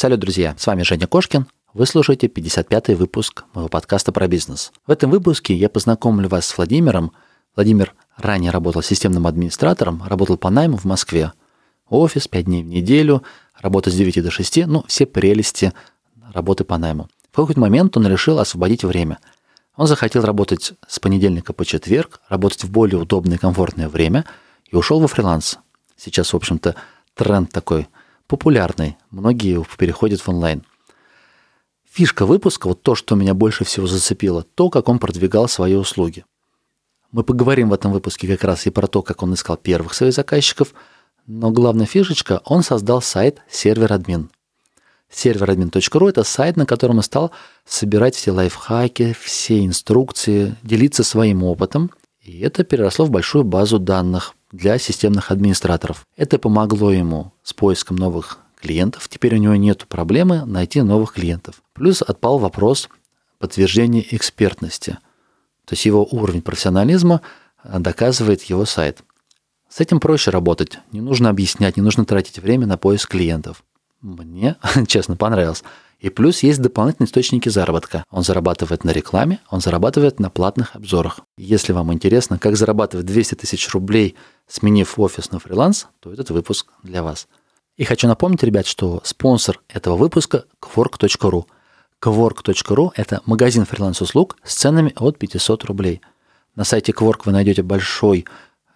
Салют, друзья, с вами Женя Кошкин. Вы слушаете 55-й выпуск моего подкаста про бизнес. В этом выпуске я познакомлю вас с Владимиром. Владимир ранее работал системным администратором, работал по найму в Москве. Офис, 5 дней в неделю, работа с 9 до 6, ну, все прелести работы по найму. В какой-то момент он решил освободить время. Он захотел работать с понедельника по четверг, работать в более удобное и комфортное время и ушел во фриланс. Сейчас, в общем-то, тренд такой популярный. Многие переходят в онлайн. Фишка выпуска, вот то, что меня больше всего зацепило, то, как он продвигал свои услуги. Мы поговорим в этом выпуске как раз и про то, как он искал первых своих заказчиков, но главная фишечка, он создал сайт сервер админ серверадmin.ru – это сайт, на котором он стал собирать все лайфхаки, все инструкции, делиться своим опытом. И это переросло в большую базу данных для системных администраторов. Это помогло ему с поиском новых клиентов. Теперь у него нет проблемы найти новых клиентов. Плюс отпал вопрос подтверждения экспертности. То есть его уровень профессионализма доказывает его сайт. С этим проще работать. Не нужно объяснять, не нужно тратить время на поиск клиентов. Мне, честно, понравилось. И плюс есть дополнительные источники заработка. Он зарабатывает на рекламе, он зарабатывает на платных обзорах. Если вам интересно, как зарабатывать 200 тысяч рублей, сменив офис на фриланс, то этот выпуск для вас. И хочу напомнить, ребят, что спонсор этого выпуска – Quark.ru. Quark.ru – это магазин фриланс-услуг с ценами от 500 рублей. На сайте Quark вы найдете большой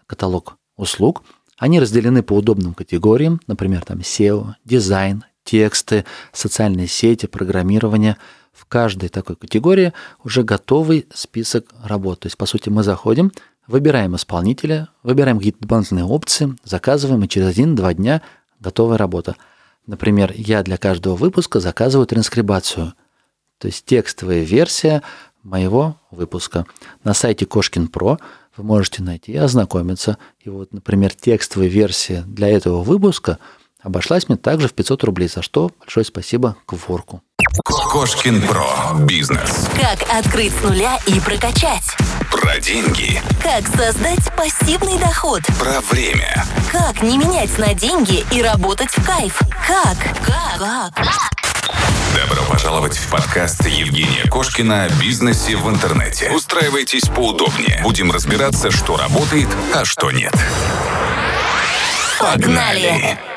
каталог услуг – они разделены по удобным категориям, например, там SEO, дизайн, тексты, социальные сети, программирование. В каждой такой категории уже готовый список работ. То есть, по сути, мы заходим, выбираем исполнителя, выбираем какие-то дополнительные опции, заказываем, и через один-два дня готовая работа. Например, я для каждого выпуска заказываю транскрибацию, то есть текстовая версия моего выпуска. На сайте Кошкин Про вы можете найти и ознакомиться. И вот, например, текстовая версия для этого выпуска обошлась мне также в 500 рублей, за что большое спасибо Кворку. Кошкин Про. Бизнес. Как открыть с нуля и прокачать. Про деньги. Как создать пассивный доход. Про время. Как не менять на деньги и работать в кайф. Как? Как? Как? Добро пожаловать в подкаст Евгения Кошкина о бизнесе в интернете. Устраивайтесь поудобнее. Будем разбираться, что работает, а что нет. Погнали!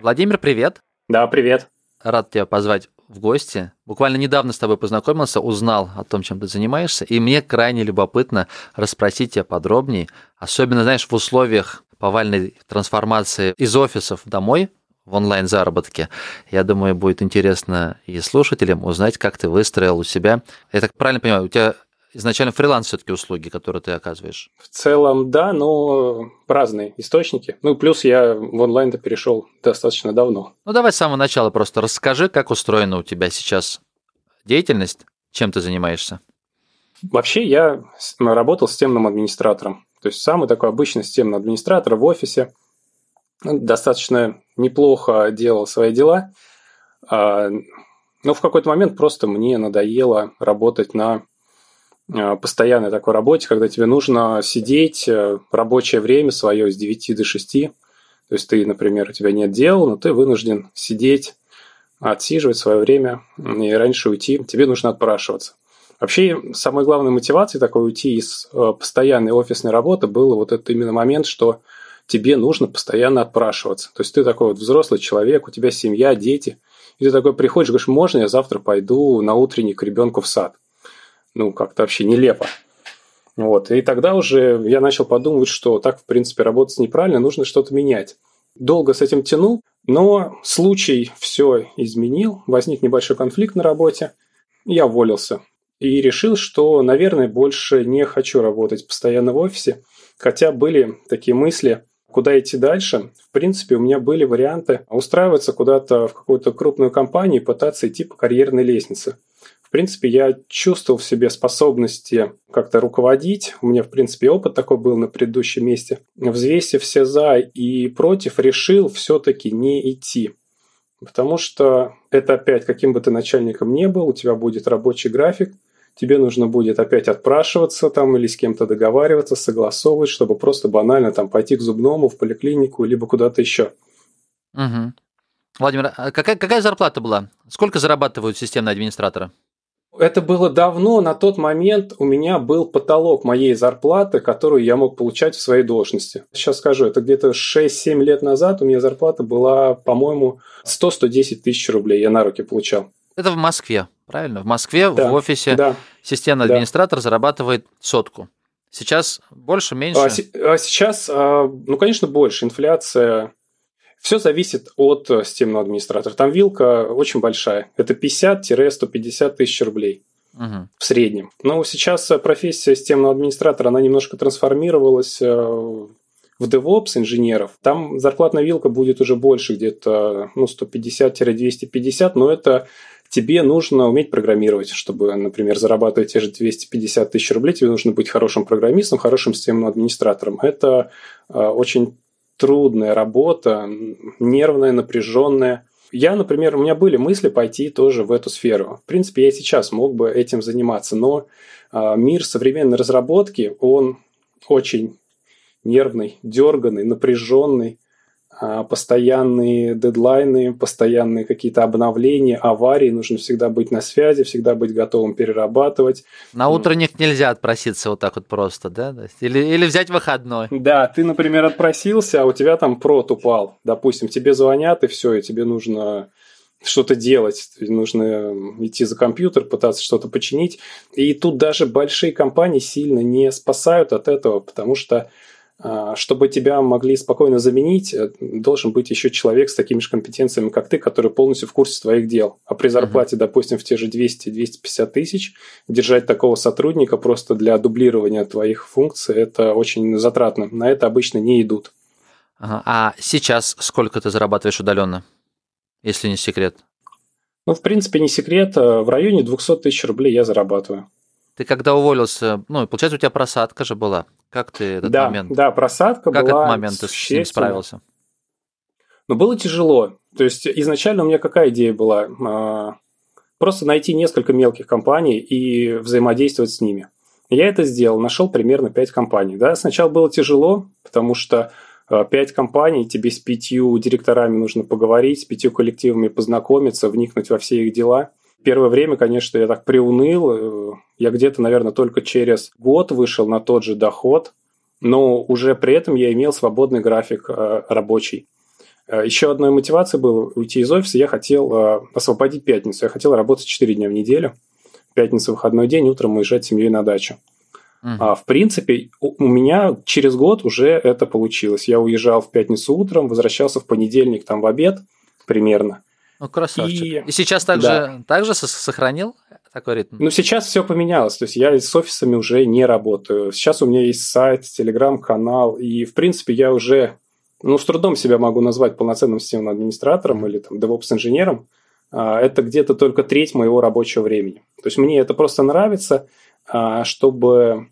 Владимир, привет. Да, привет. Рад тебя позвать в гости. Буквально недавно с тобой познакомился, узнал о том, чем ты занимаешься, и мне крайне любопытно расспросить тебя подробнее, особенно, знаешь, в условиях повальной трансформации из офисов домой, в онлайн-заработке. Я думаю, будет интересно и слушателям узнать, как ты выстроил у себя. Я так правильно понимаю, у тебя изначально фриланс все-таки услуги, которые ты оказываешь? В целом, да, но разные источники. Ну, плюс я в онлайн-то перешел достаточно давно. Ну, давай с самого начала просто расскажи, как устроена у тебя сейчас деятельность, чем ты занимаешься? Вообще, я работал системным администратором. То есть, самый такой обычный системный администратор в офисе. Достаточно неплохо делал свои дела. А, но в какой-то момент просто мне надоело работать на постоянной такой работе, когда тебе нужно сидеть э, рабочее время свое с 9 до 6. То есть ты, например, у тебя нет дел, но ты вынужден сидеть, отсиживать свое время и раньше уйти. Тебе нужно отпрашиваться. Вообще, самой главной мотивацией такой уйти из э, постоянной офисной работы был вот этот именно момент, что тебе нужно постоянно отпрашиваться. То есть ты такой вот взрослый человек, у тебя семья, дети, и ты такой приходишь, говоришь, можно я завтра пойду на утренний к ребенку в сад? Ну, как-то вообще нелепо. Вот. И тогда уже я начал подумать, что так, в принципе, работать неправильно, нужно что-то менять. Долго с этим тянул, но случай все изменил, возник небольшой конфликт на работе, я уволился. И решил, что, наверное, больше не хочу работать постоянно в офисе, хотя были такие мысли, Куда идти дальше? В принципе, у меня были варианты устраиваться куда-то в какую-то крупную компанию и пытаться идти по карьерной лестнице. В принципе, я чувствовал в себе способности как-то руководить. У меня, в принципе, опыт такой был на предыдущем месте. Взвесив все за и против, решил все-таки не идти. Потому что это опять, каким бы ты начальником не был, у тебя будет рабочий график – тебе нужно будет опять отпрашиваться там или с кем-то договариваться, согласовывать, чтобы просто банально там пойти к зубному, в поликлинику, либо куда-то еще. Угу. Владимир, а какая, какая зарплата была? Сколько зарабатывают системные администраторы? Это было давно, на тот момент у меня был потолок моей зарплаты, которую я мог получать в своей должности. Сейчас скажу, это где-то 6-7 лет назад у меня зарплата была, по-моему, 100-110 тысяч рублей я на руки получал. Это в Москве, правильно? В Москве да, в офисе да, системный да. администратор зарабатывает сотку. Сейчас больше, меньше? А, а сейчас, а, ну, конечно, больше. Инфляция все зависит от системного администратора. Там вилка очень большая. Это 50-150 тысяч рублей угу. в среднем. Но сейчас профессия системного администратора, она немножко трансформировалась в DevOps инженеров. Там зарплатная вилка будет уже больше, где-то ну, 150-250, но это тебе нужно уметь программировать, чтобы, например, зарабатывать те же 250 тысяч рублей, тебе нужно быть хорошим программистом, хорошим системным администратором. Это очень трудная работа, нервная, напряженная. Я, например, у меня были мысли пойти тоже в эту сферу. В принципе, я сейчас мог бы этим заниматься, но а, мир современной разработки, он очень нервный, дерганный, напряженный. А, постоянные дедлайны, постоянные какие-то обновления, аварии. Нужно всегда быть на связи, всегда быть готовым перерабатывать. На утренних нельзя отпроситься вот так вот просто, да? Или, или взять выходной. Да, ты, например, отпросился, а у тебя там прот упал. Допустим, тебе звонят, и все, и тебе нужно что-то делать, нужно идти за компьютер, пытаться что-то починить. И тут даже большие компании сильно не спасают от этого, потому что чтобы тебя могли спокойно заменить, э, должен быть еще человек с такими же компетенциями, как ты, который полностью в курсе твоих дел. А при зарплате, uh-huh. допустим, в те же 200-250 тысяч, держать такого сотрудника просто для дублирования твоих функций, это очень затратно. На это обычно не идут. Ага. А сейчас сколько ты зарабатываешь удаленно, если не секрет? Ну, в принципе, не секрет. В районе 200 тысяч рублей я зарабатываю. Ты когда уволился, ну, получается, у тебя просадка же была. Как ты этот да, момент? Да, просадка как была. Как этот момент ты с ним справился? Ну, было тяжело. То есть, изначально у меня какая идея была? Просто найти несколько мелких компаний и взаимодействовать с ними. Я это сделал, нашел примерно 5 компаний. Да? Сначала было тяжело, потому что 5 компаний, тебе с пятью директорами нужно поговорить, с пятью коллективами познакомиться, вникнуть во все их дела. Первое время, конечно, я так приуныл. Я где-то, наверное, только через год вышел на тот же доход, но уже при этом я имел свободный график э, рабочий. Э, Еще одной мотивацией было уйти из офиса. Я хотел э, освободить пятницу. Я хотел работать 4 дня в неделю. Пятница выходной день, утром уезжать с семьей на дачу. Uh-huh. А, в принципе, у меня через год уже это получилось. Я уезжал в пятницу утром, возвращался в понедельник там в обед примерно. Ну, красавчик. И, и сейчас также, да. также сохранил такой ритм? Ну, сейчас все поменялось. То есть я с офисами уже не работаю. Сейчас у меня есть сайт, телеграм-канал. И, в принципе, я уже ну, с трудом себя могу назвать полноценным системным администратором или там DevOps-инженером. Это где-то только треть моего рабочего времени. То есть мне это просто нравится, чтобы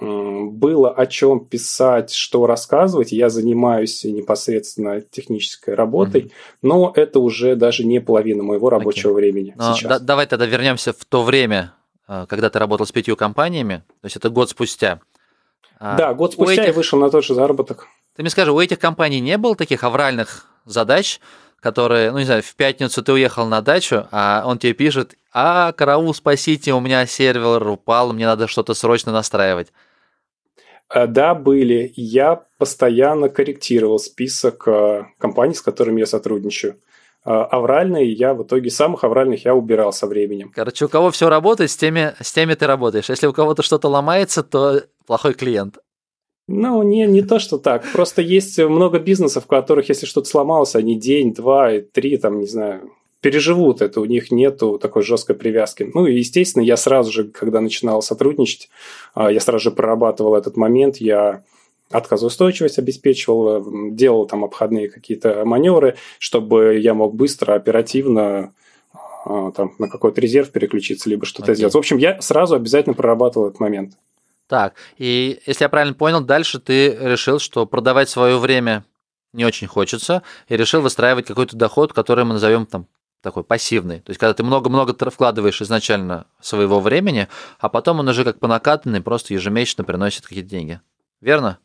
было о чем писать, что рассказывать. Я занимаюсь непосредственно технической работой, mm-hmm. но это уже даже не половина моего рабочего okay. времени но сейчас. Да, давай тогда вернемся в то время, э, когда ты работал с пятью компаниями, то есть это год спустя. А да, год спустя этих... я вышел на тот же заработок. Ты мне скажи, у этих компаний не было таких авральных задач, которые, ну не знаю, в пятницу ты уехал на дачу, а он тебе пишет, а, караул, спасите, у меня сервер упал, мне надо что-то срочно настраивать. Э, да, были. Я постоянно корректировал список э, компаний, с которыми я сотрудничаю. Э, авральные я в итоге самых авральных я убирал со временем. Короче, у кого все работает, с теми, с теми ты работаешь. Если у кого-то что-то ломается, то плохой клиент. Ну, не, не то, что так. Просто есть много бизнесов, в которых, если что-то сломалось, они день, два, три, там, не знаю, переживут это, у них нету такой жесткой привязки. Ну и, естественно, я сразу же, когда начинал сотрудничать, а, я сразу же прорабатывал этот момент, я отказоустойчивость обеспечивал, делал там обходные какие-то маневры, чтобы я мог быстро, оперативно а, там, на какой-то резерв переключиться, либо что-то okay. сделать. В общем, я сразу обязательно прорабатывал этот момент. Так, и если я правильно понял, дальше ты решил, что продавать свое время не очень хочется, и решил выстраивать какой-то доход, который мы назовем там такой пассивный. То есть, когда ты много-много вкладываешь изначально своего времени, а потом он уже как по накатанной просто ежемесячно приносит какие-то деньги. Верно?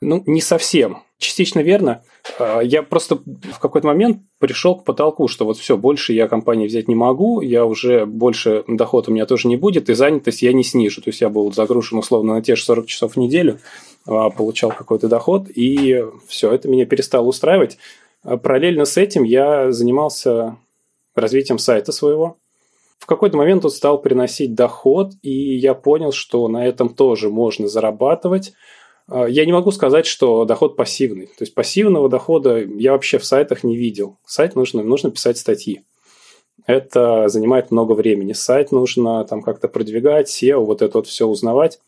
Ну, не совсем. Частично верно. А, я просто в какой-то момент пришел к потолку, что вот все, больше я компании взять не могу, я уже больше доход у меня тоже не будет, и занятость я не снижу. То есть я был загружен условно на те же 40 часов в неделю, а, получал какой-то доход, и все, это меня перестало устраивать. А параллельно с этим я занимался развитием сайта своего. В какой-то момент он стал приносить доход, и я понял, что на этом тоже можно зарабатывать. А, я не могу сказать, что доход пассивный. То есть пассивного дохода я вообще в сайтах не видел. Сайт нужно, нужно писать статьи. Это занимает много времени. Сайт нужно там как-то продвигать, SEO, вот это вот все узнавать.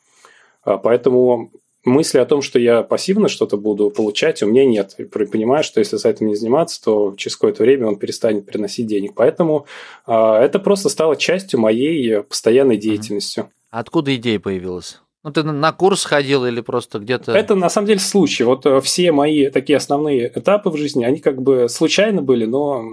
А, поэтому мысли о том, что я пассивно что-то буду получать, у меня нет. И понимаю, что если сайтом не заниматься, то через какое-то время он перестанет приносить денег. Поэтому э, это просто стало частью моей постоянной деятельности. Откуда идея появилась? Ну, ты на курс ходил или просто где-то... Это на самом деле случай. Вот э, все мои такие основные этапы в жизни, они как бы случайно были, но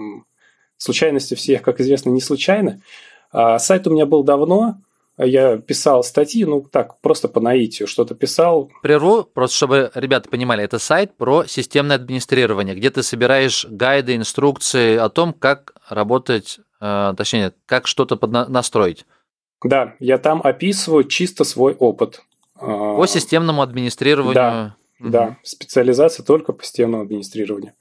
случайности всех, как известно, не случайны. А сайт у меня был давно, я писал статьи, ну так, просто по наитию что-то писал. Прерву, просто чтобы ребята понимали, это сайт про системное администрирование, где ты собираешь гайды, инструкции о том, как работать, э, точнее, как что-то настроить. Да, я там описываю чисто свой опыт. По системному администрированию. Да, угу. да, специализация только по системному администрированию.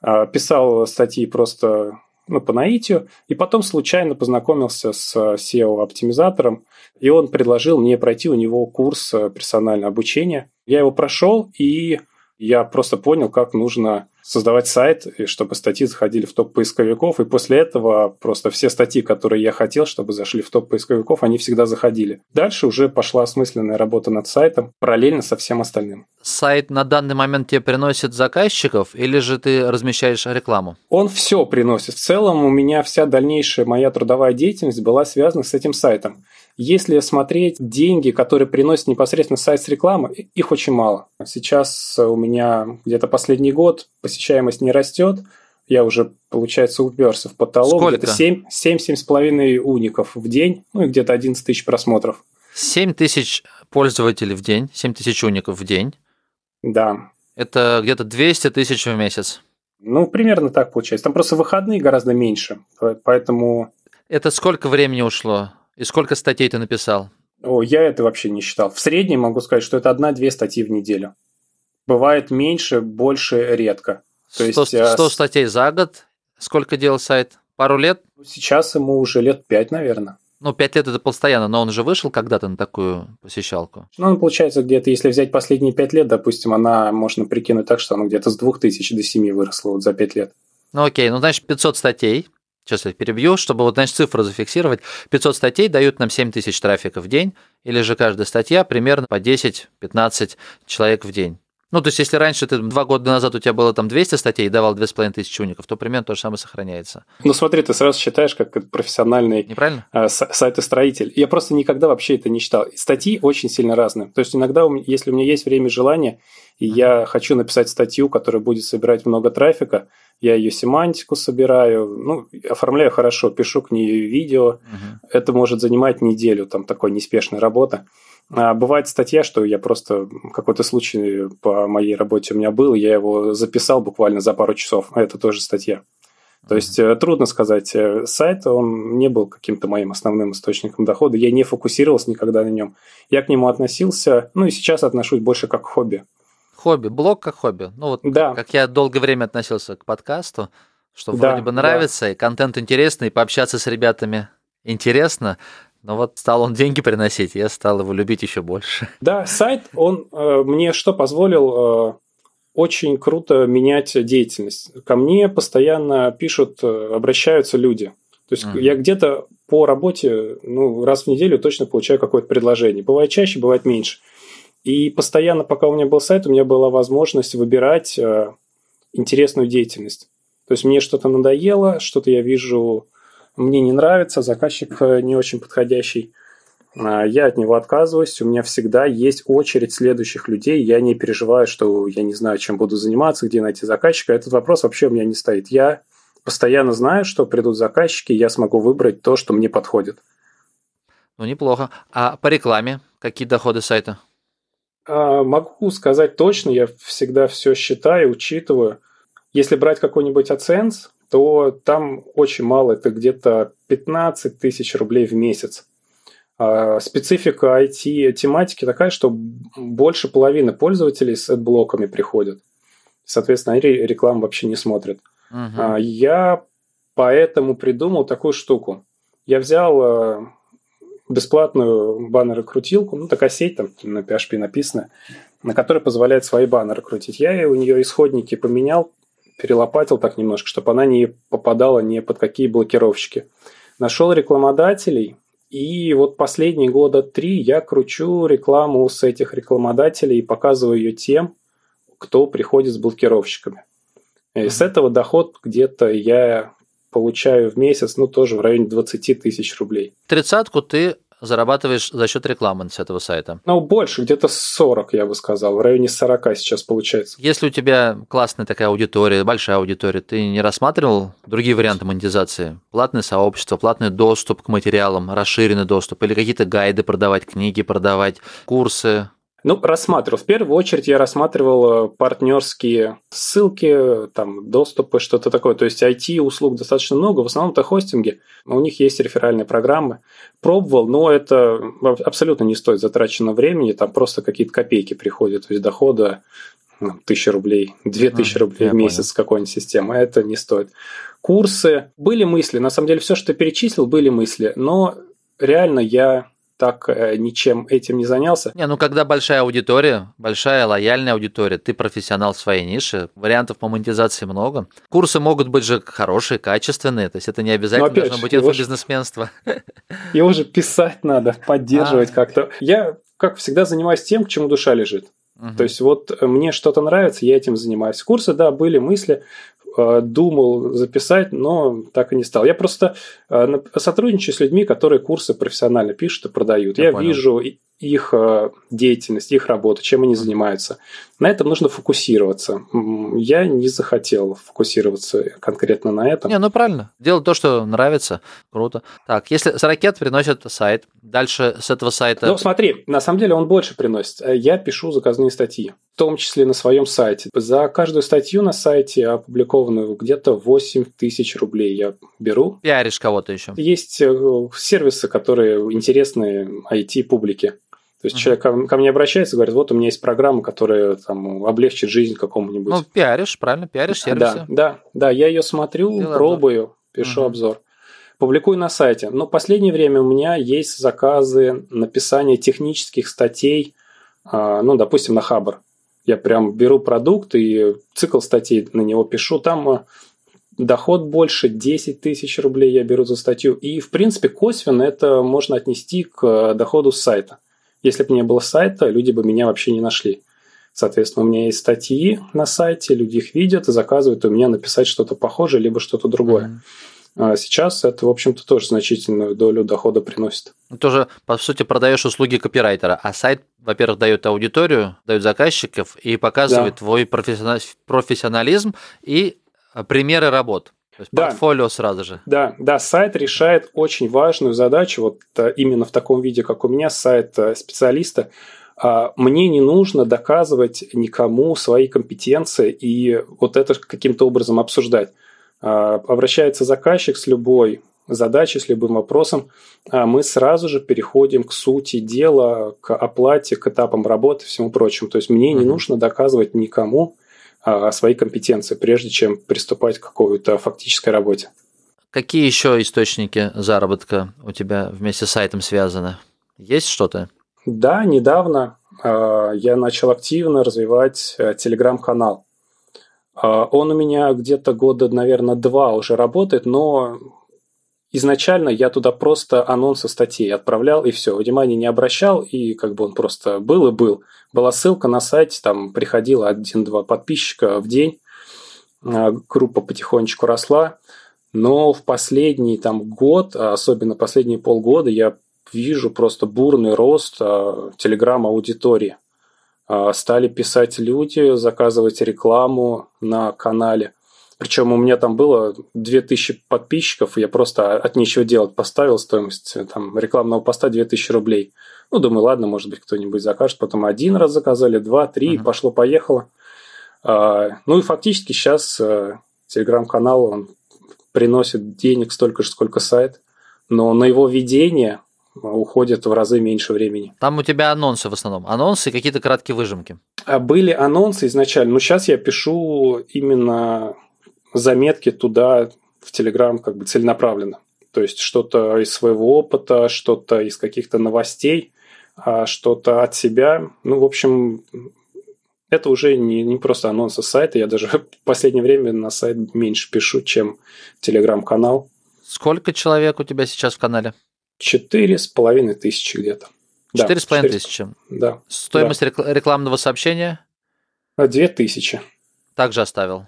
А, писал статьи просто ну, по наитию, и потом случайно познакомился с SEO-оптимизатором, и он предложил мне пройти у него курс персонального обучения. Я его прошел, и я просто понял, как нужно создавать сайт, и чтобы статьи заходили в топ поисковиков. И после этого просто все статьи, которые я хотел, чтобы зашли в топ поисковиков, они всегда заходили. Дальше уже пошла осмысленная работа над сайтом, параллельно со всем остальным. Сайт на данный момент тебе приносит заказчиков или же ты размещаешь рекламу? Он все приносит. В целом у меня вся дальнейшая моя трудовая деятельность была связана с этим сайтом. Если смотреть деньги, которые приносят непосредственно сайт с рекламы, их очень мало. Сейчас у меня где-то последний год посещаемость не растет. Я уже, получается, уперся в потолок. Сколько? Где-то 7-7,5 уников в день, ну и где-то 11 тысяч просмотров. 7 тысяч пользователей в день, 7 тысяч уников в день. Да. Это где-то 200 тысяч в месяц. Ну, примерно так получается. Там просто выходные гораздо меньше, поэтому... Это сколько времени ушло? И сколько статей ты написал? О, я это вообще не считал. В среднем могу сказать, что это одна-две статьи в неделю. Бывает меньше, больше, редко. То 100, есть, 100 а... статей за год. Сколько делал сайт? Пару лет? Сейчас ему уже лет пять, наверное. Ну, пять лет это постоянно, но он уже вышел когда-то на такую посещалку. Ну, он получается где-то, если взять последние пять лет, допустим, она можно прикинуть так, что она где-то с двух тысяч до семи выросла вот за пять лет. Ну, окей, ну, значит, 500 статей, Сейчас я перебью, чтобы вот, значит, цифру зафиксировать. 500 статей дают нам 7 тысяч трафика в день, или же каждая статья примерно по 10-15 человек в день. Ну, то есть, если раньше ты два года назад у тебя было там 200 статей и давал 2500 уников, то примерно то же самое сохраняется. Ну, смотри, ты сразу считаешь, как профессиональный Неправильно? Э, сайтостроитель. Я просто никогда вообще это не читал. Статьи очень сильно разные. То есть, иногда, если у меня есть время и желание, и я хочу написать статью, которая будет собирать много трафика, я ее семантику собираю, ну, оформляю хорошо, пишу к ней видео. Угу. Это может занимать неделю, там такой неспешная работа. А бывает статья, что я просто какой-то случай по моей работе у меня был, я его записал буквально за пару часов. А это тоже статья. То есть э, трудно сказать, э, сайт, он не был каким-то моим основным источником дохода, я не фокусировался никогда на нем. Я к нему относился, ну и сейчас отношусь больше как хобби. Хобби, блог как хобби. Ну вот да. как я долгое время относился к подкасту, что да, вроде бы нравится, да. и контент интересный, и пообщаться с ребятами интересно, но вот стал он деньги приносить, я стал его любить еще больше. Да, сайт, он э, мне что позволил э, очень круто менять деятельность. Ко мне постоянно пишут, э, обращаются люди. То есть uh-huh. я где-то по работе, ну, раз в неделю точно получаю какое-то предложение. Бывает чаще, бывает меньше. И постоянно, пока у меня был сайт, у меня была возможность выбирать э, интересную деятельность. То есть мне что-то надоело, что-то я вижу, мне не нравится, заказчик э, не очень подходящий. А, я от него отказываюсь, у меня всегда есть очередь следующих людей, я не переживаю, что я не знаю, чем буду заниматься, где найти заказчика. Этот вопрос вообще у меня не стоит. Я постоянно знаю, что придут заказчики, я смогу выбрать то, что мне подходит. Ну, неплохо. А по рекламе какие доходы сайта? А, могу сказать точно, я всегда все считаю, учитываю. Если брать какой-нибудь AdSense, то там очень мало, это где-то 15 тысяч рублей в месяц. А специфика IT-тематики такая, что больше половины пользователей с блоками приходят. Соответственно, они рекламу вообще не смотрят. Uh-huh. Я поэтому придумал такую штуку. Я взял а, бесплатную баннеры-крутилку, ну, такая сеть там на PHP написана, на которой позволяет свои баннеры крутить. Я у нее исходники поменял, перелопатил так немножко, чтобы она не попадала ни под какие блокировщики. Нашел рекламодателей, и вот последние года три я кручу рекламу с этих рекламодателей и показываю ее тем, кто приходит с блокировщиками. И с этого доход где-то я получаю в месяц, ну, тоже в районе 20 тысяч рублей. Тридцатку ты зарабатываешь за счет рекламы с этого сайта? Ну, больше, где-то 40, я бы сказал. В районе 40 сейчас получается. Если у тебя классная такая аудитория, большая аудитория, ты не рассматривал другие варианты монетизации? Платное сообщество, платный доступ к материалам, расширенный доступ или какие-то гайды продавать, книги продавать, курсы? Ну, рассматривал. В первую очередь я рассматривал э, партнерские ссылки, там, доступы, что-то такое. То есть IT-услуг достаточно много, в основном это хостинги. У них есть реферальные программы. Пробовал, но это абсолютно не стоит затраченного времени, там просто какие-то копейки приходят, то есть дохода ну, тысяча рублей, две тысячи а, рублей в месяц какой-нибудь системы, а это не стоит. Курсы. Были мысли, на самом деле все, что перечислил, были мысли, но реально я так э, ничем этим не занялся. Не, ну когда большая аудитория, большая лояльная аудитория, ты профессионал в своей нише, вариантов по монетизации много. Курсы могут быть же хорошие, качественные, то есть это не обязательно должно же, быть инфобизнесменство. Его же писать надо, поддерживать а. как-то. Я, как всегда, занимаюсь тем, к чему душа лежит. Угу. То есть вот мне что-то нравится, я этим занимаюсь. Курсы, да, были мысли, думал записать, но так и не стал. Я просто э, сотрудничаю с людьми, которые курсы профессионально пишут и продают. Я, Я вижу их э, деятельность, их работу, чем они занимаются. На этом нужно фокусироваться. Я не захотел фокусироваться конкретно на этом. Не, ну правильно. Делать то, что нравится. Круто. Так, если с ракет приносят сайт, дальше с этого сайта... Ну смотри, на самом деле он больше приносит. Я пишу заказные статьи, в том числе на своем сайте. За каждую статью на сайте, опубликованную, где-то 8 тысяч рублей я беру. Пиаришь кого-то еще? Есть э, сервисы, которые интересны IT-публике. То есть uh-huh. человек ко, ко мне обращается и говорит, вот у меня есть программа, которая там облегчит жизнь какому-нибудь. Ну, пиаришь, правильно, пиаришь сервисы. Да, да, да, я ее смотрю, Дело пробую, обзор. пишу uh-huh. обзор. Публикую на сайте. Но в последнее время у меня есть заказы написания технических статей, а, ну, допустим, на Хабр. Я прям беру продукт и цикл статей на него пишу. Там а, доход больше, 10 тысяч рублей я беру за статью. И, в принципе, косвенно это можно отнести к а, доходу с сайта. Если бы не было сайта, люди бы меня вообще не нашли. Соответственно, у меня есть статьи на сайте, люди их видят и заказывают у меня написать что-то похожее, либо что-то другое. Mm-hmm. сейчас это, в общем-то, тоже значительную долю дохода приносит. Ну, тоже, по сути, продаешь услуги копирайтера, а сайт, во-первых, дает аудиторию, дает заказчиков и показывает да. твой профессионализм и примеры работ. То есть да. портфолио сразу же. Да, да, сайт решает очень важную задачу, вот э, именно в таком виде, как у меня, сайт э, специалиста. А, мне не нужно доказывать никому свои компетенции и вот это каким-то образом обсуждать. А, обращается заказчик с любой задачей, с любым вопросом, а мы сразу же переходим к сути дела, к оплате, к этапам работы всему прочему. То есть мне mm-hmm. не нужно доказывать никому, свои компетенции, прежде чем приступать к какой-то фактической работе. Какие еще источники заработка у тебя вместе с сайтом связаны? Есть что-то? Да, недавно э, я начал активно развивать э, телеграм-канал. Он у меня где-то года, наверное, два уже работает, но изначально я туда просто анонсы статей отправлял и все, внимания не обращал, и как бы он просто был и был. Была ссылка на сайте, там приходило один-два подписчика в день, а, группа потихонечку росла, но в последний там год, а особенно последние полгода, я вижу просто бурный рост а, телеграм-аудитории. Стали писать люди, заказывать рекламу на канале. Причем у меня там было 2000 подписчиков, и я просто от нечего делать поставил стоимость там, рекламного поста 2000 рублей. Ну, думаю, ладно, может быть, кто-нибудь закажет. Потом один раз заказали, два, три, uh-huh. пошло-поехало. А, ну и фактически сейчас а, телеграм-канал, он приносит денег столько же, сколько сайт, но на его ведение уходит в разы меньше времени. Там у тебя анонсы в основном. Анонсы и какие-то краткие выжимки. А были анонсы изначально, но сейчас я пишу именно заметки туда, в Телеграм, как бы целенаправленно. То есть что-то из своего опыта, что-то из каких-то новостей, а что-то от себя. Ну, в общем, это уже не, не просто анонсы сайта. Я даже в последнее время на сайт меньше пишу, чем телеграм-канал. Сколько человек у тебя сейчас в канале? Четыре с половиной тысячи где-то. Четыре с половиной тысячи? Да. Стоимость да. рекламного сообщения? Две тысячи. Также оставил?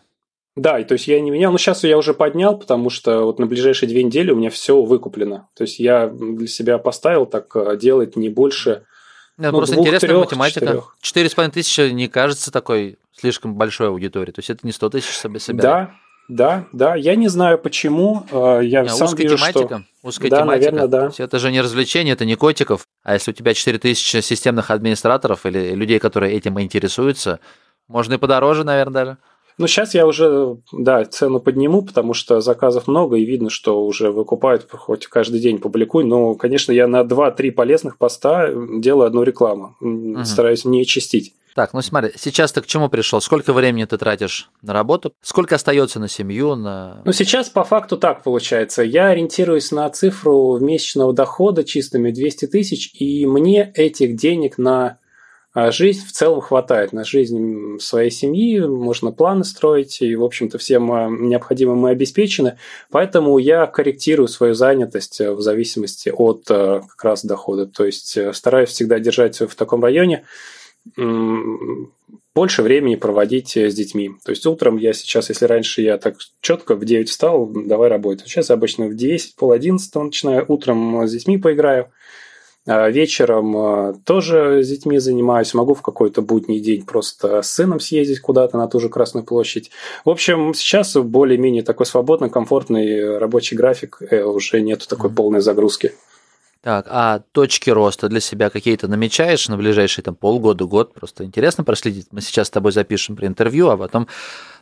Да, и то есть я не менял, но сейчас я уже поднял, потому что вот на ближайшие две недели у меня все выкуплено. То есть я для себя поставил так э, делать не больше это ну, просто двух, интересная трех, математика. Четыре с половиной тысячи не кажется такой слишком большой аудиторией. То есть это не сто тысяч собирать. Да, да, да. Я не знаю почему. Э, я а, сам узкая вижу, тематика. Что... Узкая да, тематика. Наверное, да. Это же не развлечение, это не котиков. А если у тебя 4000 системных администраторов или людей, которые этим интересуются, можно и подороже, наверное, даже. Ну, сейчас я уже, да, цену подниму, потому что заказов много, и видно, что уже выкупают, хоть каждый день публикую. Но, конечно, я на 2-3 полезных поста делаю одну рекламу. Угу. Стараюсь не чистить. Так, ну смотри, сейчас ты к чему пришел? Сколько времени ты тратишь на работу? Сколько остается на семью? На... Ну, сейчас по факту так получается. Я ориентируюсь на цифру месячного дохода чистыми 200 тысяч, и мне этих денег на а жизнь в целом хватает на жизнь своей семьи, можно планы строить, и, в общем-то, всем а, необходимым мы обеспечены. Поэтому я корректирую свою занятость э, в зависимости от э, как раз дохода. То есть э, стараюсь всегда держать в таком районе, больше времени проводить с детьми. То есть утром я сейчас, если раньше я так четко в 9 встал, давай работать. Сейчас я обычно в 10, пол 11 начинаю, утром с детьми поиграю, вечером а, тоже с детьми занимаюсь. Могу в какой-то будний день просто с сыном съездить куда-то на ту же Красную площадь. В общем, сейчас более-менее такой свободный, комфортный рабочий график. Э, уже нету такой полной загрузки. Так, а точки роста для себя какие-то намечаешь на ближайшие там полгода, год? Просто интересно проследить. Мы сейчас с тобой запишем при интервью, а потом,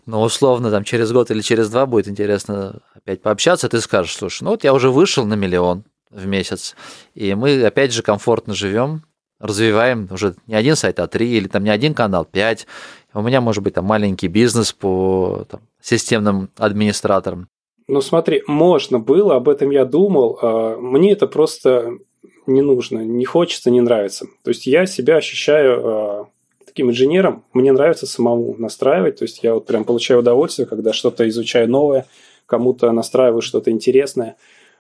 ну, условно, там через год или через два будет интересно опять пообщаться. Ты скажешь, слушай, ну вот я уже вышел на миллион, в месяц. И мы, опять же, комфортно живем, развиваем уже не один сайт, а три, или там не один канал, пять. У меня, может быть, там маленький бизнес по там, системным администраторам. Ну, смотри, можно было, об этом я думал. А, мне это просто не нужно, не хочется, не нравится. То есть я себя ощущаю а, таким инженером. Мне нравится самому настраивать. То есть я вот прям получаю удовольствие, когда что-то изучаю новое, кому-то настраиваю что-то интересное.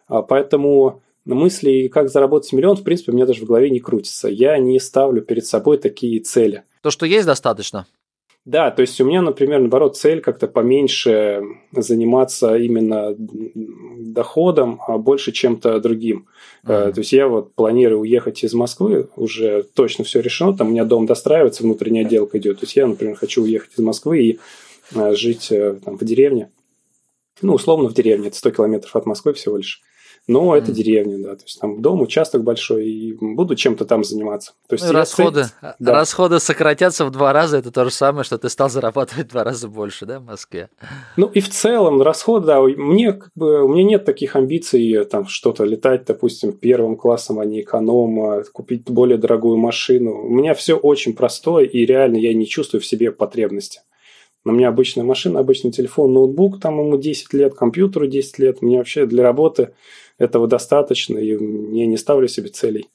А, поэтому мысли, как заработать миллион, в принципе, у меня даже в голове не крутится. Я не ставлю перед собой такие цели. То, что есть, достаточно? Да, то есть у меня, например, наоборот, цель как-то поменьше заниматься именно доходом, а больше чем-то другим. Mm-hmm. То есть я вот планирую уехать из Москвы, уже точно все решено, там у меня дом достраивается, внутренняя отделка идет. То есть я, например, хочу уехать из Москвы и э, жить э, там, в деревне. Ну, условно в деревне, это 100 километров от Москвы всего лишь. Но это mm. деревня, да. То есть там дом, участок большой, и буду чем-то там заниматься. То есть ну, расходы, цель... да. расходы сократятся в два раза, это то же самое, что ты стал зарабатывать в два раза больше, да, в Москве. Ну и в целом расходы, да, мне как бы у меня нет таких амбиций там что-то летать, допустим, первым классом, а не эконом, а купить более дорогую машину. У меня все очень простое, и реально я не чувствую в себе потребности. У меня обычная машина, обычный телефон, ноутбук, там ему 10 лет, компьютеру 10 лет. Мне вообще для работы этого достаточно, и я не ставлю себе целей.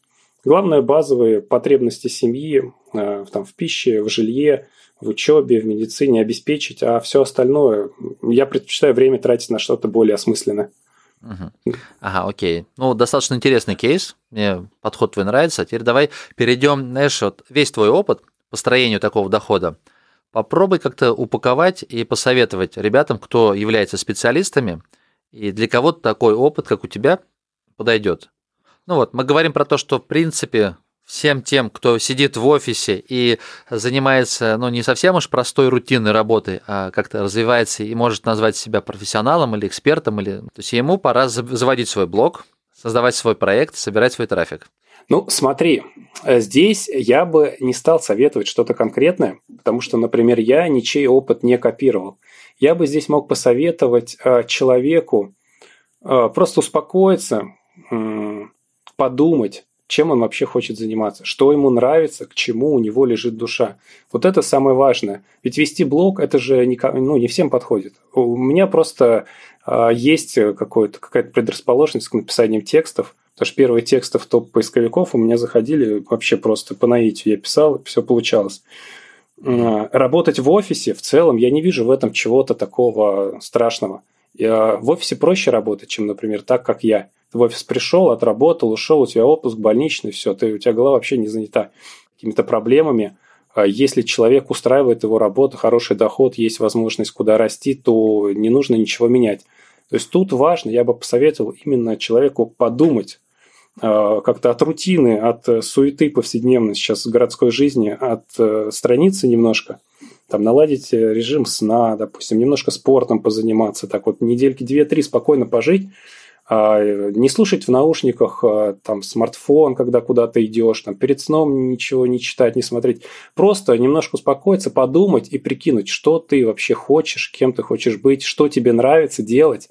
Главное – базовые потребности семьи э, там, в пище, в жилье, в учебе, в медицине обеспечить, а все остальное я предпочитаю время тратить на что-то более осмысленное. Угу. Ага, окей. Ну, достаточно интересный кейс. Мне подход твой нравится. Теперь давай перейдем, знаешь, вот весь твой опыт построению такого дохода. Попробуй как-то упаковать и посоветовать ребятам, кто является специалистами, и для кого-то такой опыт, как у тебя, подойдет. Ну вот, мы говорим про то, что в принципе всем тем, кто сидит в офисе и занимается, ну, не совсем уж простой рутинной работой, а как-то развивается и может назвать себя профессионалом или экспертом, или... то есть ему пора заводить свой блог, создавать свой проект, собирать свой трафик. Ну, смотри, э, здесь я бы не стал советовать что-то конкретное, потому что, например, я ничей опыт не копировал. Я бы здесь мог посоветовать э, человеку э, просто успокоиться, подумать, чем он вообще хочет заниматься, что ему нравится, к чему у него лежит душа. Вот это самое важное. Ведь вести блог, это же не, ну, не всем подходит. У меня просто э, есть какая-то предрасположенность к написанию текстов, потому что первые тексты в топ поисковиков у меня заходили вообще просто по наитию. Я писал, все получалось. Работать в офисе в целом я не вижу в этом чего-то такого страшного. Я, в офисе проще работать, чем, например, так, как я – ты в офис пришел, отработал, ушел, у тебя отпуск, больничный, все, ты, у тебя голова вообще не занята какими-то проблемами. А если человек устраивает его работу, хороший доход, есть возможность куда расти, то не нужно ничего менять. То есть тут важно, я бы посоветовал именно человеку подумать как-то от рутины, от суеты повседневной сейчас городской жизни, от э, страницы немножко, там наладить режим сна, допустим, немножко спортом позаниматься, так вот недельки две-три спокойно пожить, а, не слушать в наушниках а, там смартфон, когда куда-то идешь, там перед сном ничего не читать, не смотреть. Просто немножко успокоиться, подумать и прикинуть, что ты вообще хочешь, кем ты хочешь быть, что тебе нравится делать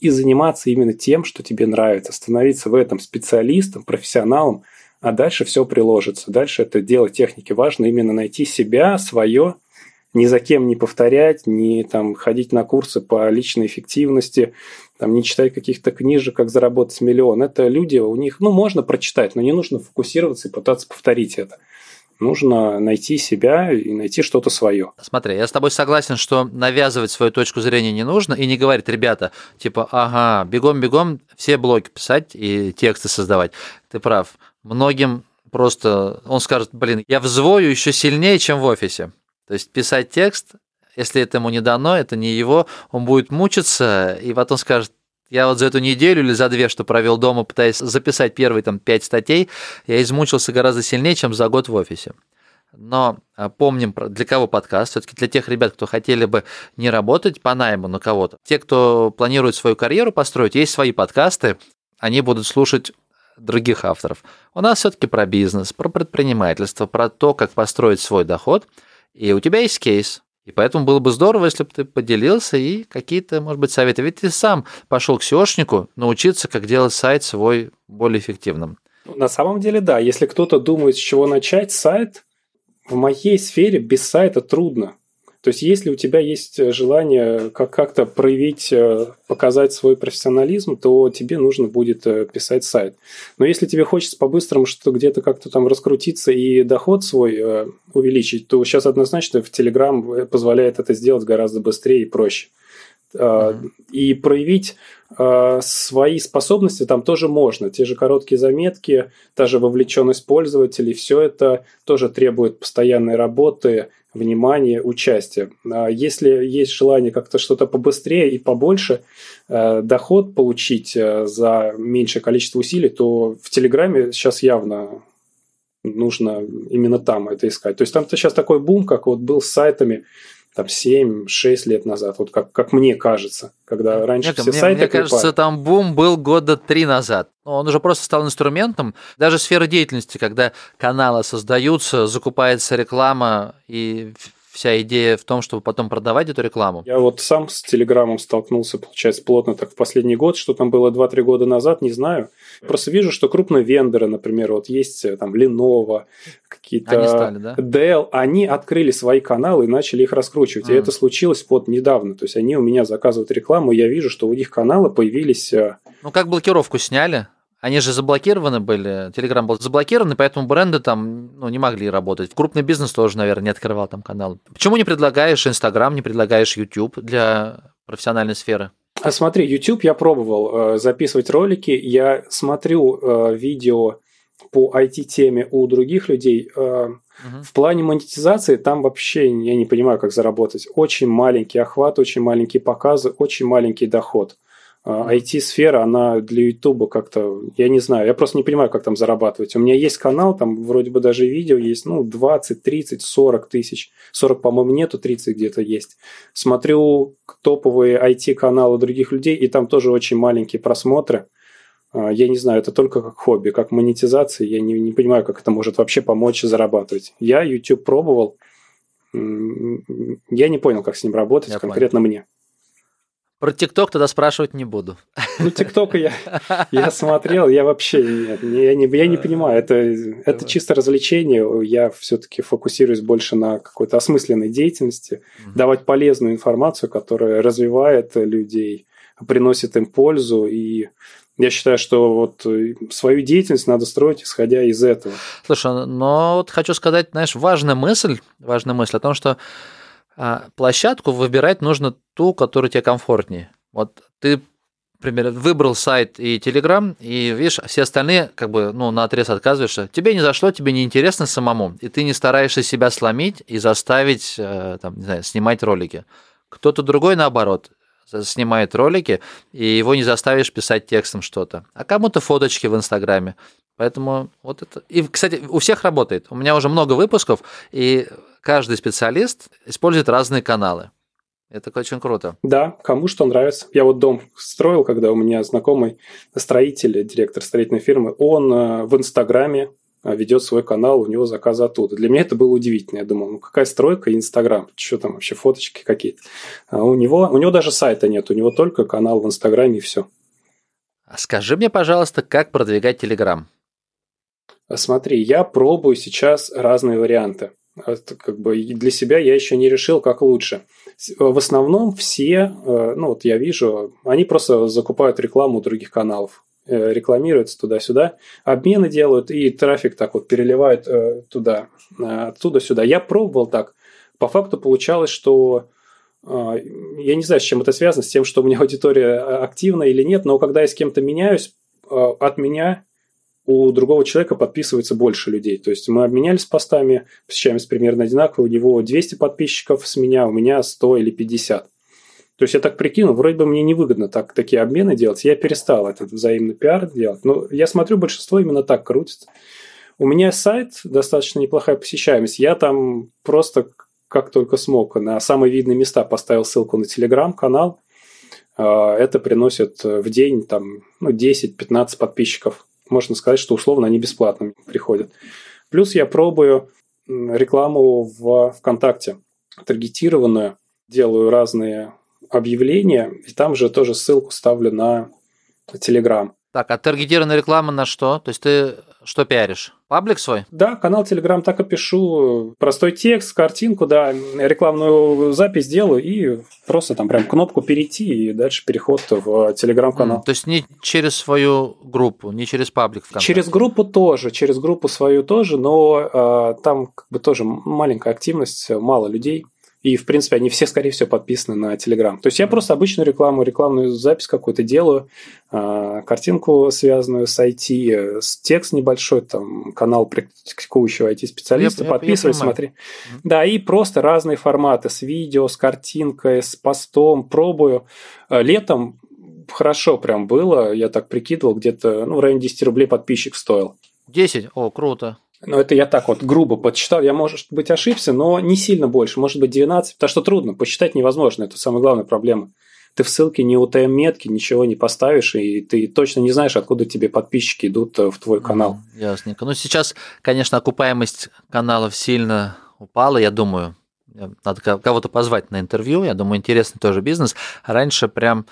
и заниматься именно тем, что тебе нравится, становиться в этом специалистом, профессионалом, а дальше все приложится. Дальше это дело техники. Важно именно найти себя, свое, ни за кем не повторять, не там, ходить на курсы по личной эффективности, там, не читать каких-то книжек, как заработать миллион. Это люди, у них, ну, можно прочитать, но не нужно фокусироваться и пытаться повторить это. Нужно найти себя и найти что-то свое. Смотри, я с тобой согласен, что навязывать свою точку зрения не нужно и не говорить, ребята, типа, ага, бегом-бегом все блоги писать и тексты создавать. Ты прав. Многим просто он скажет, блин, я взвою еще сильнее, чем в офисе. То есть писать текст, если это ему не дано, это не его, он будет мучиться, и потом скажет, я вот за эту неделю или за две, что провел дома, пытаясь записать первые там пять статей, я измучился гораздо сильнее, чем за год в офисе. Но а, помним, для кого подкаст, все-таки для тех ребят, кто хотели бы не работать по найму на кого-то. Те, кто планирует свою карьеру построить, есть свои подкасты, они будут слушать других авторов. У нас все-таки про бизнес, про предпринимательство, про то, как построить свой доход – и у тебя есть кейс. И поэтому было бы здорово, если бы ты поделился и какие-то, может быть, советы. Ведь ты сам пошел к SEOшнику научиться, как делать сайт свой более эффективным. На самом деле, да. Если кто-то думает, с чего начать, сайт в моей сфере без сайта трудно. То есть, если у тебя есть э, желание как- как-то проявить, э, показать свой профессионализм, то тебе нужно будет э, писать сайт. Но если тебе хочется по-быстрому что-то где-то как-то там раскрутиться и доход свой увеличить, то сейчас однозначно в Telegram позволяет это сделать гораздо быстрее и проще. Mm-hmm. И проявить свои способности там тоже можно. Те же короткие заметки, та же вовлеченность пользователей, все это тоже требует постоянной работы, внимание, участие. А если есть желание как-то что-то побыстрее и побольше, э, доход получить э, за меньшее количество усилий, то в Телеграме сейчас явно нужно именно там это искать. То есть там-то сейчас такой бум, как вот был с сайтами, там 7-6 лет назад, вот как, как мне кажется, когда раньше Нет, все мне, сайты Мне кажется, там бум был года три назад. Он уже просто стал инструментом. Даже сфера деятельности, когда каналы создаются, закупается реклама, и вся идея в том, чтобы потом продавать эту рекламу? Я вот сам с Телеграмом столкнулся, получается, плотно так в последний год. Что там было 2-3 года назад, не знаю. Просто вижу, что крупные вендоры, например, вот есть э, там Lenovo, какие-то они стали, да? Dell, они открыли свои каналы и начали их раскручивать. Mm. И это случилось вот недавно. То есть они у меня заказывают рекламу, и я вижу, что у них каналы появились... Э, ну, как блокировку сняли? Они же заблокированы были, Telegram был заблокирован, поэтому бренды там ну, не могли работать. Крупный бизнес тоже, наверное, не открывал там канал. Почему не предлагаешь Instagram, не предлагаешь YouTube для профессиональной сферы? А смотри, YouTube я пробовал э, записывать ролики, я смотрю э, видео по IT-теме у других людей. Э, угу. В плане монетизации там вообще я не понимаю, как заработать. Очень маленький охват, очень маленькие показы, очень маленький доход. IT-сфера, она для YouTube как-то, я не знаю, я просто не понимаю, как там зарабатывать. У меня есть канал, там вроде бы даже видео есть, ну, 20, 30, 40 тысяч. 40, по-моему, нету, 30 где-то есть. Смотрю топовые IT-каналы других людей, и там тоже очень маленькие просмотры. А, я не знаю, это только как хобби, как монетизация. Я не, не понимаю, как это может вообще помочь зарабатывать. Я YouTube пробовал. Я не понял, как с ним работать, я конкретно понял. мне. Про ТикТок тогда спрашивать не буду. Ну, ТикТок я, я смотрел, я вообще нет, я, не, я не понимаю, это, это чисто развлечение, я все-таки фокусируюсь больше на какой-то осмысленной деятельности, давать полезную информацию, которая развивает людей, приносит им пользу, и я считаю, что вот свою деятельность надо строить, исходя из этого. Слушай, но вот хочу сказать, знаешь, важная мысль, важная мысль о том, что площадку выбирать нужно ту, которая тебе комфортнее. Вот ты, например, выбрал сайт и Telegram, и видишь, все остальные как бы ну, на отрез отказываешься. Тебе не зашло, тебе не интересно самому, и ты не стараешься себя сломить и заставить э, там, не знаю, снимать ролики. Кто-то другой, наоборот, снимает ролики, и его не заставишь писать текстом что-то. А кому-то фоточки в Инстаграме. Поэтому вот это... И, кстати, у всех работает. У меня уже много выпусков, и каждый специалист использует разные каналы. Это очень круто. Да, кому что нравится. Я вот дом строил, когда у меня знакомый строитель, директор строительной фирмы, он э, в Инстаграме э, ведет свой канал, у него заказы оттуда. Для меня это было удивительно. Я думал, ну какая стройка и Инстаграм? Что там вообще, фоточки какие-то? А у него, у него даже сайта нет, у него только канал в Инстаграме и все. А скажи мне, пожалуйста, как продвигать Телеграм? Смотри, я пробую сейчас разные варианты. Это как бы для себя я еще не решил, как лучше. В основном все, э, ну вот я вижу, они просто закупают рекламу у других каналов, э, рекламируются туда-сюда, обмены делают и трафик так вот переливают э, туда, оттуда сюда. Я пробовал так. По факту получалось, что я не знаю, с чем это связано, с тем, что у меня аудитория активна или нет, но когда я с кем-то меняюсь, от меня у другого человека подписывается больше людей. То есть мы обменялись постами, посещаемся примерно одинаково. У него 200 подписчиков с меня, у меня 100 или 50. То есть я так прикинул, вроде бы мне невыгодно так, такие обмены делать. Я перестал этот взаимный пиар делать. Но я смотрю, большинство именно так крутится. У меня сайт, достаточно неплохая посещаемость. Я там просто как только смог на самые видные места поставил ссылку на телеграм-канал. А, это приносит в день там, ну, 10-15 подписчиков можно сказать, что условно они бесплатно приходят. Плюс я пробую рекламу в ВКонтакте, таргетированную, делаю разные объявления, и там же тоже ссылку ставлю на Телеграм. Так, а таргетированная реклама на что? То есть ты что пиаришь? Паблик свой? Да, канал Telegram так и пишу. Простой текст, картинку, да, рекламную запись делаю и просто там прям кнопку перейти и дальше переход в Telegram-канал. Mm, то есть не через свою группу, не через паблик ВКонтакте? Через группу тоже, через группу свою тоже, но э, там как бы тоже маленькая активность, мало людей. И, в принципе, они все, скорее всего, подписаны на Telegram. То есть я просто обычную рекламу, рекламную запись какую-то делаю, а, картинку, связанную с IT, текст небольшой, там, канал практикующего IT-специалиста, подписывай, смотри. Да, и просто разные форматы с видео, с картинкой, с постом, пробую. А, летом хорошо прям было, я так прикидывал, где-то ну, в районе 10 рублей подписчик стоил. 10? О, круто. Ну, это я так вот грубо подсчитал. Я, может быть, ошибся, но не сильно больше. Может быть, 12. Потому что трудно. Посчитать невозможно. Это самая главная проблема. Ты в ссылке не UTM-метки, ничего не поставишь, и ты точно не знаешь, откуда тебе подписчики идут э, в твой канал. Mm, ясненько. Ну, сейчас, конечно, окупаемость каналов сильно упала, я думаю. Надо кого-то позвать на интервью. Я думаю, интересный тоже бизнес. Раньше прям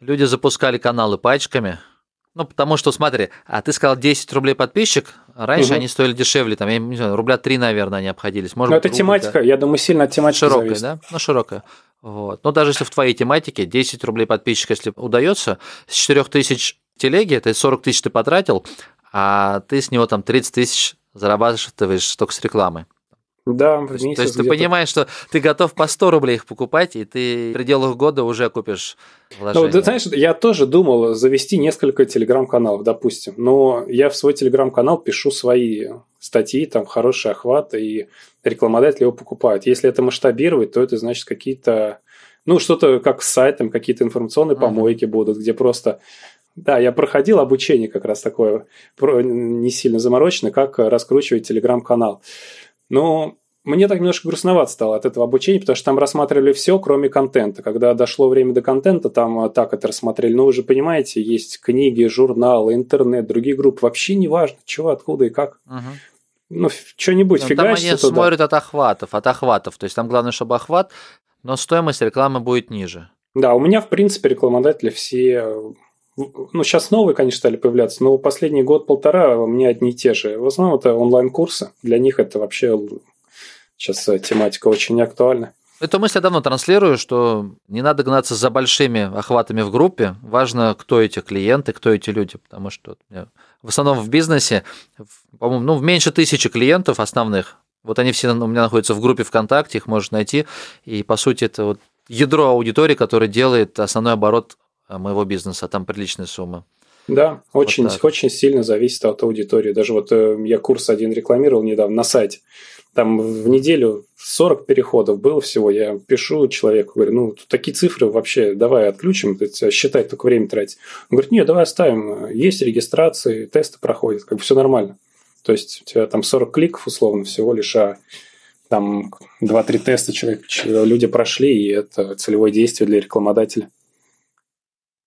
люди запускали каналы пачками – ну, потому что, смотри, а ты сказал 10 рублей подписчик, раньше угу. они стоили дешевле, там, я не знаю, рубля 3, наверное, они обходились. Может, Но это рубль, тематика, да? я думаю, сильно от тематики Широкая, зависит. да? Ну, широкая. Вот. Но даже если в твоей тематике 10 рублей подписчик, если удается, с 4 тысяч телеги, это 40 тысяч ты потратил, а ты с него там 30 тысяч зарабатываешь только с рекламы. Да, в месяц. То есть ты понимаешь, что ты готов по 100 рублей их покупать, и ты в пределах года уже купишь вложения. Ну, ты знаешь, я тоже думал завести несколько телеграм-каналов, допустим. Но я в свой телеграм-канал пишу свои статьи, там хороший охват, и рекламодатели его покупают. Если это масштабировать, то это значит какие-то Ну, что-то как с сайтом, какие-то информационные помойки uh-huh. будут, где просто... Да, я проходил обучение как раз такое, не сильно замороченное, как раскручивать телеграм-канал. Но мне так немножко грустновато стало от этого обучения, потому что там рассматривали все, кроме контента. Когда дошло время до контента, там так это рассмотрели. Но вы же понимаете, есть книги, журналы, интернет, другие группы. Вообще не важно, чего, откуда и как. Угу. Ну, что-нибудь ну, Там они туда. смотрят от охватов, от охватов. То есть там главное, чтобы охват, но стоимость рекламы будет ниже. Да, у меня, в принципе, рекламодатели все ну, сейчас новые, конечно, стали появляться, но последний год-полтора у меня одни и те же. В основном это онлайн-курсы. Для них это вообще сейчас э, тематика очень актуальна. Эту мысль я давно транслирую, что не надо гнаться за большими охватами в группе. Важно, кто эти клиенты, кто эти люди. Потому что в основном в бизнесе, по-моему, ну, меньше тысячи клиентов основных. Вот они все у меня находятся в группе ВКонтакте, их можно найти. И, по сути, это вот ядро аудитории, которое делает основной оборот моего бизнеса. Там приличная сумма. Да, очень, вот очень сильно зависит от аудитории. Даже вот э, я курс один рекламировал недавно на сайте там в неделю 40 переходов было всего. Я пишу человеку, говорю, ну, тут такие цифры вообще, давай отключим, считай, только время тратить. Он говорит, нет, давай оставим, есть регистрации, тесты проходят, как бы все нормально. То есть, у тебя там 40 кликов условно всего лишь, а там 2-3 теста человек, люди прошли, и это целевое действие для рекламодателя.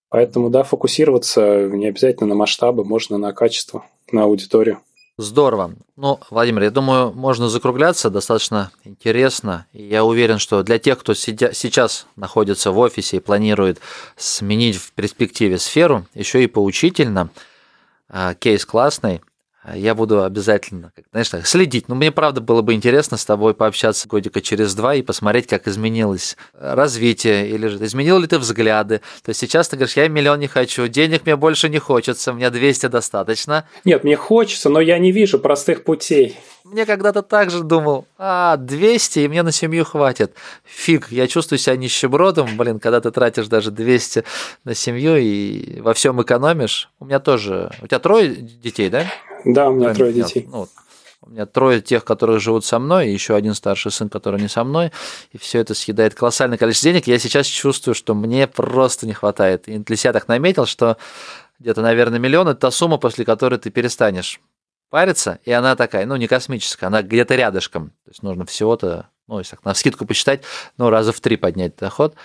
Поэтому, да, фокусироваться не обязательно на масштабы, можно на качество, на аудиторию. Здорово. Ну, Владимир, я думаю, можно закругляться, достаточно интересно. И я уверен, что для тех, кто сидя, сейчас находится в офисе и планирует сменить в перспективе сферу, еще и поучительно. А, кейс классный. Я буду обязательно, знаешь, следить. Но ну, мне, правда, было бы интересно с тобой пообщаться годика через два и посмотреть, как изменилось развитие, или же изменил ли ты взгляды. То есть сейчас ты говоришь, я миллион не хочу, денег мне больше не хочется, мне 200 достаточно. Нет, мне хочется, но я не вижу простых путей. Мне когда-то так же думал, а, 200, и мне на семью хватит. Фиг, я чувствую себя нищебродом, блин, когда ты тратишь даже 200 на семью и во всем экономишь. У меня тоже... У тебя трое детей, да? Да, у меня трое детей. Ну, у меня трое тех, которые живут со мной, и еще один старший сын, который не со мной, и все это съедает колоссальное количество денег. Я сейчас чувствую, что мне просто не хватает. И для себя так наметил, что где-то, наверное, миллион – это та сумма, после которой ты перестанешь париться, и она такая, ну, не космическая, она где-то рядышком. То есть нужно всего-то, ну, если так на скидку посчитать, ну, раза в три поднять доход,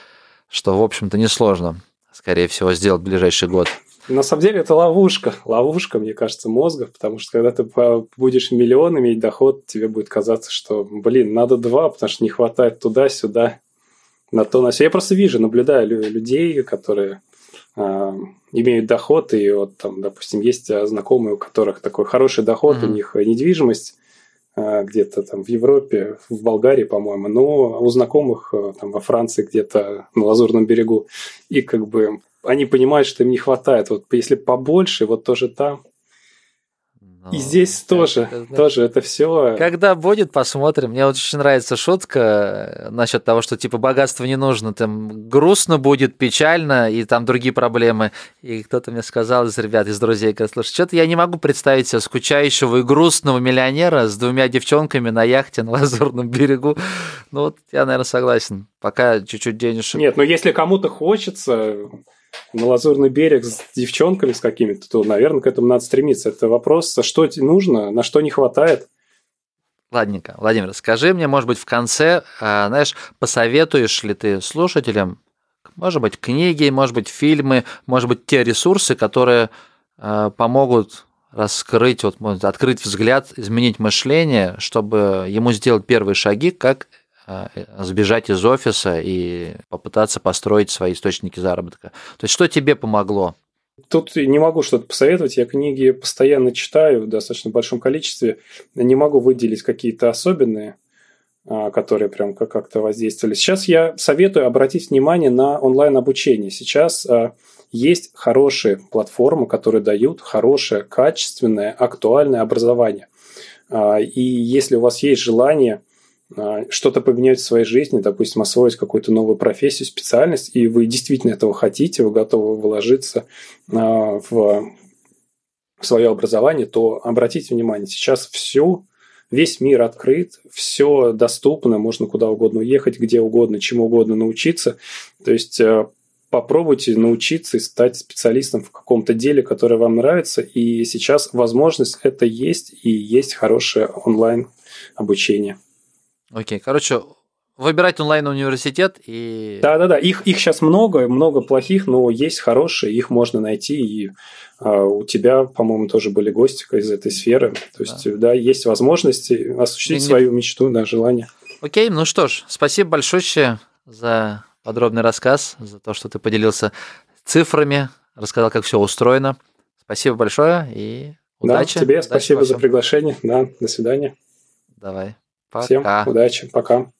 что, в общем-то, несложно, скорее всего, сделать в ближайший год. На самом деле это ловушка. Ловушка, мне кажется, мозга, потому что когда ты будешь миллион иметь доход, тебе будет казаться, что, блин, надо два, потому что не хватает туда-сюда, на то, на все. Я просто вижу, наблюдаю людей, которые э, имеют доход, и вот там, допустим, есть знакомые, у которых такой хороший доход, mm-hmm. у них недвижимость э, где-то там в Европе, в Болгарии, по-моему, но у знакомых э, там во Франции где-то на Лазурном берегу. И как бы они понимают, что им не хватает. Вот если побольше, вот тоже там. Ну, и здесь тоже, это, тоже это все. Когда будет, посмотрим. Мне очень нравится шутка э, насчет того, что типа богатство не нужно, там грустно будет, печально и там другие проблемы. И кто-то мне сказал из ребят, из друзей, говорит, слушай, что-то я не могу представить себе скучающего и грустного миллионера с двумя девчонками на яхте на Лазурном берегу. Ну вот я, наверное, согласен. Пока чуть-чуть денежек. Нет, но если кому-то хочется, на Лазурный берег с девчонками с какими-то, то, наверное, к этому надо стремиться. Это вопрос, что тебе нужно, на что не хватает. Ладненько. Владимир, скажи мне, может быть, в конце, а, знаешь, посоветуешь ли ты слушателям, может быть, книги, может быть, фильмы, может быть, те ресурсы, которые а, помогут раскрыть, вот, открыть взгляд, изменить мышление, чтобы ему сделать первые шаги, как а, сбежать из офиса и попытаться построить свои источники заработка. То есть что тебе помогло? Тут не могу что-то посоветовать. Я книги постоянно читаю в достаточно большом количестве. Не могу выделить какие-то особенные, а, которые прям как-то воздействовали. Сейчас я советую обратить внимание на онлайн-обучение. Сейчас а, есть хорошие платформы, которые дают хорошее, качественное, актуальное образование. И если у вас есть желание – а, что-то поменять в своей жизни, допустим, освоить какую-то новую профессию, специальность, и вы действительно этого хотите, вы готовы вложиться а, в свое образование, то обратите внимание, сейчас все весь мир открыт, все доступно, можно куда угодно уехать, где угодно, чему угодно научиться. То есть э, попробуйте научиться и стать специалистом в каком-то деле, которое вам нравится. И сейчас возможность это есть, и есть хорошее онлайн обучение. Окей, короче, выбирать онлайн-университет и... Да-да-да, их, их сейчас много, много плохих, но есть хорошие, их можно найти, и а, у тебя, по-моему, тоже были гости из этой сферы. То есть, да, да есть возможности осуществить не, свою мечту, да, желание. Окей, ну что ж, спасибо большое за подробный рассказ, за то, что ты поделился цифрами, рассказал, как все устроено. Спасибо большое и удачи. Да, тебе удачи спасибо за приглашение. Да, до свидания. Давай. Пока. Всем удачи. Пока.